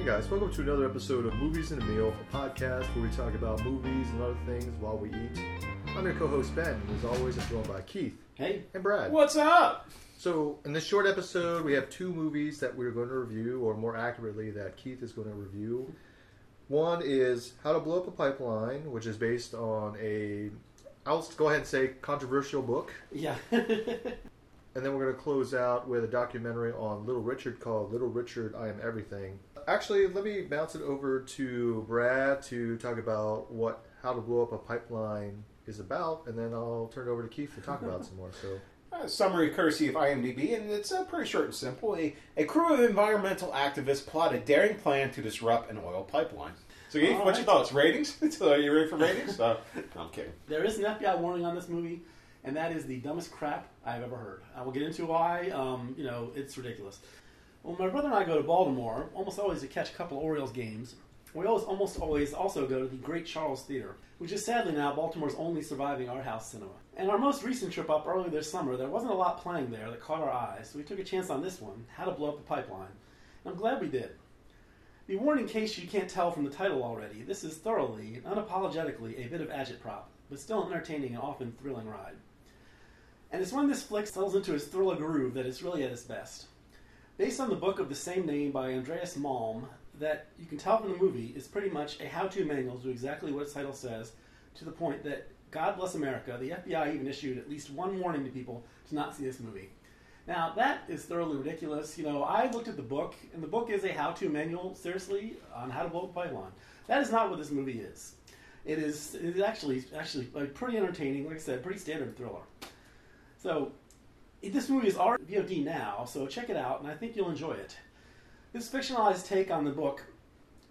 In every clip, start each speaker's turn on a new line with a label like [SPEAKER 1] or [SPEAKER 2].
[SPEAKER 1] Hey guys, welcome to another episode of Movies and a Meal, a podcast where we talk about movies and other things while we eat. I'm your co-host Ben, and as always, I'm joined by Keith
[SPEAKER 2] Hey,
[SPEAKER 1] and Brad.
[SPEAKER 3] What's up?
[SPEAKER 1] So, in this short episode, we have two movies that we're going to review, or more accurately, that Keith is going to review. One is How to Blow Up a Pipeline, which is based on a, I'll go ahead and say, controversial book.
[SPEAKER 2] yeah.
[SPEAKER 1] And then we're going to close out with a documentary on Little Richard called Little Richard, I Am Everything. Actually, let me bounce it over to Brad to talk about what How to Blow Up a Pipeline is about, and then I'll turn it over to Keith to talk about it some more. So,
[SPEAKER 3] A summary courtesy of IMDb, and it's uh, pretty short and simple. A, a crew of environmental activists plot a daring plan to disrupt an oil pipeline. So, Keith,
[SPEAKER 2] All
[SPEAKER 3] what's your
[SPEAKER 2] right.
[SPEAKER 3] thoughts? Ratings? so, are you ready for ratings? Uh, no, I'm kidding.
[SPEAKER 2] there is an FBI warning on this movie, and that is the dumbest crap I've ever heard. I will get into why. Um, you know, it's ridiculous. Well, my brother and I go to Baltimore almost always to catch a couple of Orioles games. We always, almost always also go to the Great Charles Theater, which is sadly now Baltimore's only surviving art house cinema. And our most recent trip up earlier this summer, there wasn't a lot playing there that caught our eyes, so we took a chance on this one, How to Blow Up a Pipeline. And I'm glad we did. Be warned in case you can't tell from the title already, this is thoroughly and unapologetically a bit of agitprop, but still an entertaining and often thrilling ride. And it's when this flick settles into its thriller groove that it's really at its best. Based on the book of the same name by Andreas Malm, that you can tell from the movie is pretty much a how-to manual to exactly what its title says, to the point that God bless America, the FBI even issued at least one warning to people to not see this movie. Now that is thoroughly ridiculous. You know, I looked at the book, and the book is a how-to manual, seriously, on how to blow a pipeline. That is not what this movie is. It is. It is actually actually pretty entertaining. Like I said, pretty standard thriller. So, this movie is already VOD now, so check it out, and I think you'll enjoy it. This fictionalized take on the book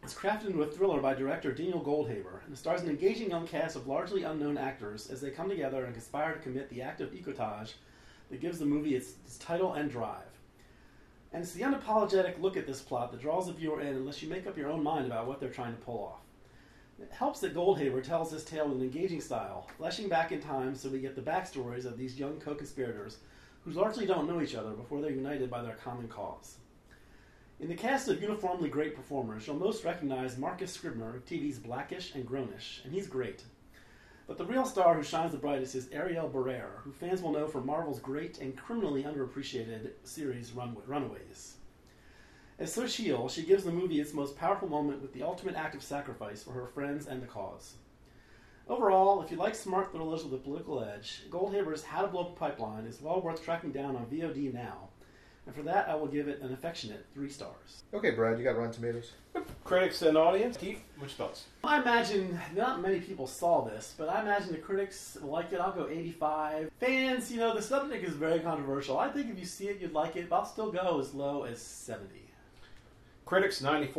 [SPEAKER 2] is crafted into a thriller by director Daniel Goldhaber and stars an engaging young cast of largely unknown actors as they come together and conspire to commit the act of ecotage that gives the movie its, its title and drive. And it's the unapologetic look at this plot that draws the viewer in unless you make up your own mind about what they're trying to pull off. It helps that Goldhaber tells this tale with an engaging style, flashing back in time so we get the backstories of these young co conspirators who largely don't know each other before they're united by their common cause. In the cast of uniformly great performers, you'll most recognize Marcus Scribner TV's Blackish and Grownish, and he's great. But the real star who shines the brightest is Ariela Barer, who fans will know from Marvel's great and criminally underappreciated series Runway- Runaways. As Xochitl, she gives the movie its most powerful moment with the ultimate act of sacrifice for her friends and the cause. Overall, if you like smart thrillers with a political edge, Goldhaber's How to Blow Up a Pipeline is well worth tracking down on VOD now. And for that, I will give it an affectionate three stars.
[SPEAKER 1] okay, Brad, you got Rotten Tomatoes.
[SPEAKER 3] Critics and audience. Keith, which your thoughts?
[SPEAKER 2] I imagine not many people saw this, but I imagine the critics will like it. I'll go 85. Fans, you know, the subject is very controversial. I think if you see it, you'd like it, but I'll still go as low as 70.
[SPEAKER 3] Critics 94%,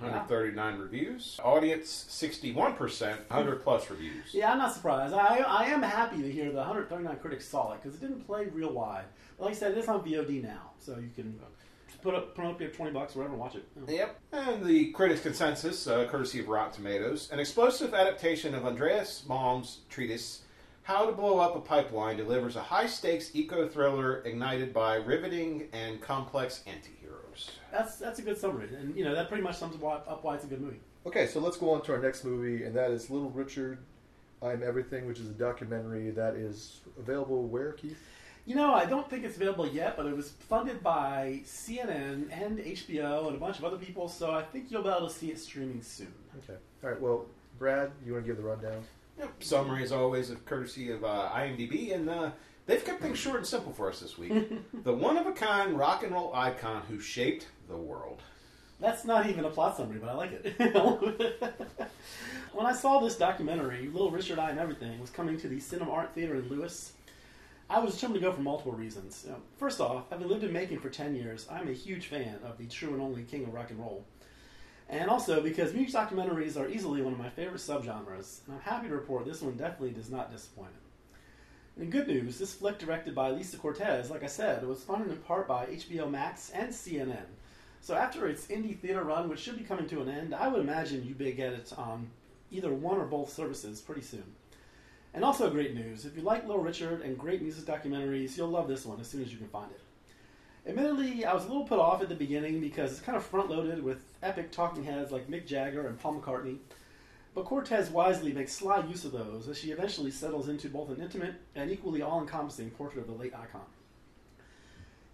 [SPEAKER 3] 139 reviews. Audience 61%, 100 plus reviews.
[SPEAKER 2] Yeah, I'm not surprised. I, I am happy to hear the 139 critics saw it because it didn't play real wide. But like I said, it is on VOD now, so you can put up put up your 20 bucks, whatever, and watch it.
[SPEAKER 3] Yep. And the critics' consensus, uh, courtesy of Rotten Tomatoes, an explosive adaptation of Andreas Malm's treatise, How to Blow Up a Pipeline, delivers a high stakes eco thriller ignited by riveting and complex anti heroes.
[SPEAKER 2] That's that's a good summary, and you know that pretty much sums up why it's a good movie.
[SPEAKER 1] Okay, so let's go on to our next movie, and that is Little Richard, I Am Everything, which is a documentary that is available where, Keith?
[SPEAKER 2] You know, I don't think it's available yet, but it was funded by CNN and HBO and a bunch of other people, so I think you'll be able to see it streaming soon.
[SPEAKER 1] Okay. All right, well, Brad, you want to give the rundown?
[SPEAKER 3] Yep. Summary, as always, of courtesy of uh, IMDb, and uh, they've kept things short and simple for us this week. the one of a kind rock and roll icon who shaped the world.
[SPEAKER 2] That's not even a plot summary, but I like it. when I saw this documentary, Little Richard I Am Everything was coming to the Cinema Art Theater in Lewes, I was determined to go for multiple reasons. First off, having lived in Macon for 10 years, I'm a huge fan of the true and only king of rock and roll. And also because music documentaries are easily one of my favorite subgenres, and I'm happy to report this one definitely does not disappoint. In good news, this flick directed by Lisa Cortés, like I said, was funded in part by HBO Max and CNN. So after its indie theater run, which should be coming to an end, I would imagine you may get it on either one or both services pretty soon. And also great news, if you like Little Richard and great music documentaries, you'll love this one as soon as you can find it. Admittedly, I was a little put off at the beginning because it's kind of front loaded with epic talking heads like Mick Jagger and Paul McCartney. But Cortés wisely makes sly use of those as she eventually settles into both an intimate and equally all encompassing portrait of the late icon.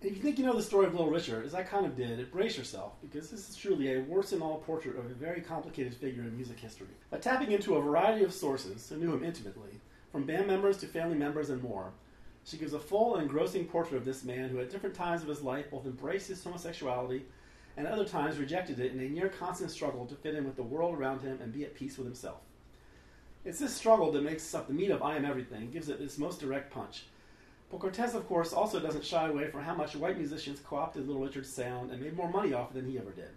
[SPEAKER 2] If you think you know the story of Little Richard, as I kind of did, brace yourself, because this is truly a warts and all portrait of a very complicated figure in music history. By tapping into a variety of sources who knew him intimately, from band members to family members and more, she gives a full and engrossing portrait of this man who, at different times of his life, both embraced his homosexuality and other times rejected it in a near constant struggle to fit in with the world around him and be at peace with himself. It's this struggle that makes up the meat of I Am Everything, gives it its most direct punch. But Cortés, of course, also doesn't shy away from how much white musicians co opted Little Richard's sound and made more money off it than he ever did.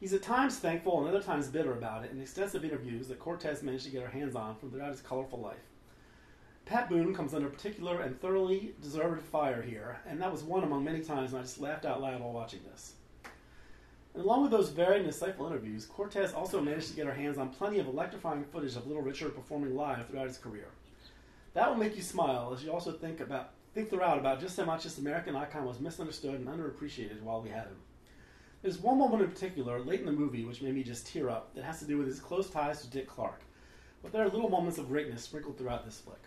[SPEAKER 2] He's at times thankful and other times bitter about it in extensive interviews that Cortés managed to get her hands on from throughout his colorful life. Pat Boone comes under particular and thoroughly deserved fire here, and that was one among many times when I just laughed out loud while watching this. And along with those varied and insightful interviews, Cortés also managed to get her hands on plenty of electrifying footage of Little Richard performing live throughout his career. That will make you smile as you also think about think throughout about just how much this American icon was misunderstood and underappreciated while we had him. There's one moment in particular, late in the movie, which made me just tear up, that has to do with his close ties to Dick Clark. But there are little moments of greatness sprinkled throughout this flick.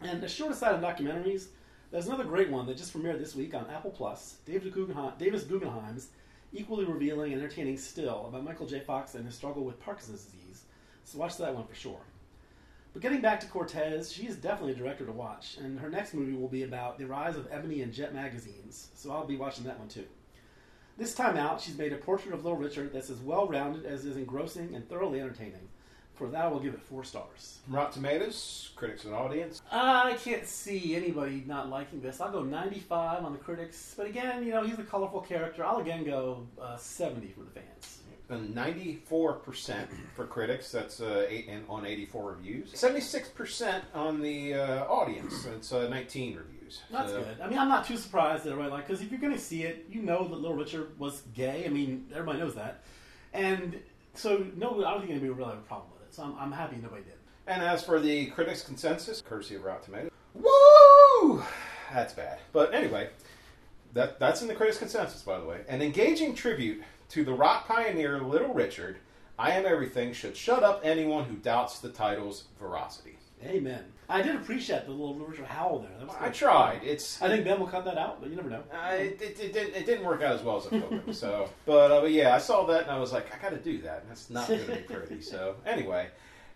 [SPEAKER 2] And a short aside on documentaries, there's another great one that just premiered this week on Apple Plus. David Guggenheim, Davis Guggenheim's equally revealing and entertaining still about Michael J. Fox and his struggle with Parkinson's disease. So watch that one for sure. But getting back to Cortés, she is definitely a director to watch, and her next movie will be about the rise of Ebony and Jet magazines, so I'll be watching that one too. This time out, she's made a portrait of Little Richard that's as well rounded as is engrossing and thoroughly entertaining. For that, I will give it four stars.
[SPEAKER 3] Rotten Tomatoes, critics and audience.
[SPEAKER 2] I can't see anybody not liking this. I'll go 95 on the critics, but again, you know, he's a colorful character. I'll again go uh, 70 for the fans.
[SPEAKER 3] And 94% for critics. That's uh, eight and on 84 reviews. 76% on the uh, audience. That's uh, 19 reviews.
[SPEAKER 2] That's
[SPEAKER 3] So-
[SPEAKER 2] good. I mean, I'm not too surprised that everybody like because if you're going to see it, you know that Little Richard was gay. I mean, everybody knows that, and so no, I don't think anybody would really have a problem. So I'm, I'm happy nobody did.
[SPEAKER 3] And as for the critics' consensus, courtesy of Rotten Tomatoes, woo! That's bad. But anyway, that that's in the critics' consensus, by the way. An engaging tribute to the rock pioneer Little Richard, I Am Everything should shut up anyone who doubts the title's veracity.
[SPEAKER 2] Amen. I did appreciate the little Richard howl there. That was
[SPEAKER 3] I
[SPEAKER 2] good.
[SPEAKER 3] tried. It's
[SPEAKER 2] I think Ben will cut that out, but you never know.
[SPEAKER 3] Uh, it, it, it, didn't, it didn't work out as well as I hoped. so, but, uh, but yeah, I saw that and I was like, I got to do that. and That's not going to be pretty. So anyway,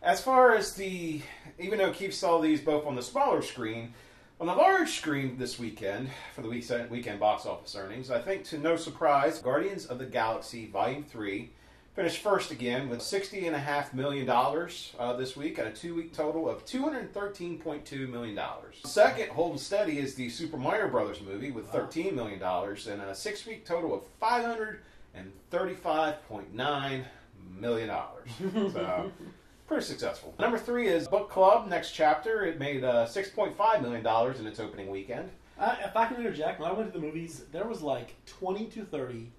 [SPEAKER 3] as far as the, even though Keith saw these both on the smaller screen, on the large screen this weekend for the week- weekend box office earnings, I think to no surprise, Guardians of the Galaxy Volume Three finished first again with sixty and a half million dollars uh, this week, at a two-week total of two hundred thirteen point two million dollars. Second, holding steady is the Super Mario Brothers movie with thirteen million dollars and a six-week total of five hundred and thirty-five point nine million dollars. So. Pretty successful. Number three is Book Club. Next chapter, it made uh, six point five million dollars in its opening weekend.
[SPEAKER 2] I, if I can interject, when I went to the movies, there was like 20 to 30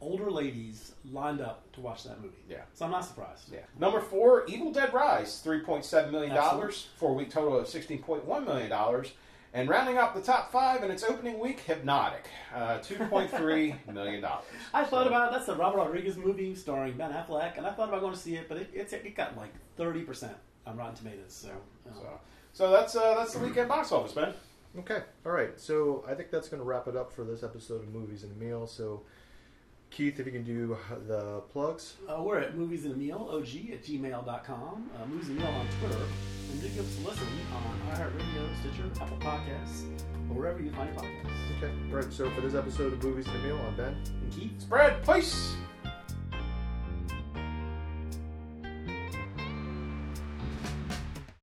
[SPEAKER 2] older ladies lined up to watch that movie.
[SPEAKER 3] Yeah.
[SPEAKER 2] So I'm not surprised.
[SPEAKER 3] Yeah. Number four, Evil Dead Rise, three point seven million dollars for a week total of sixteen point one million dollars, and rounding out the top five in its opening week, Hypnotic, uh, two point three million dollars.
[SPEAKER 2] I thought about that's the Robert Rodriguez movie starring Ben Affleck, and I thought about going to see it, but it, it's, it got like 30% on Rotten Tomatoes. So, uh,
[SPEAKER 3] So, so that's uh, that's the weekend box office, man.
[SPEAKER 1] Okay, all right. So I think that's going to wrap it up for this episode of Movies and a Meal. So, Keith, if you can do the plugs.
[SPEAKER 2] Uh, we're at Movies and a Meal, OG at gmail.com, uh, Movies and a Meal on Twitter, and do give us a listen on iHeartRadio, Stitcher, Apple Podcasts, or wherever you find your podcasts.
[SPEAKER 1] Okay, all right. So for this episode of Movies and a Meal, I'm Ben.
[SPEAKER 2] And Keith,
[SPEAKER 3] Spread, please.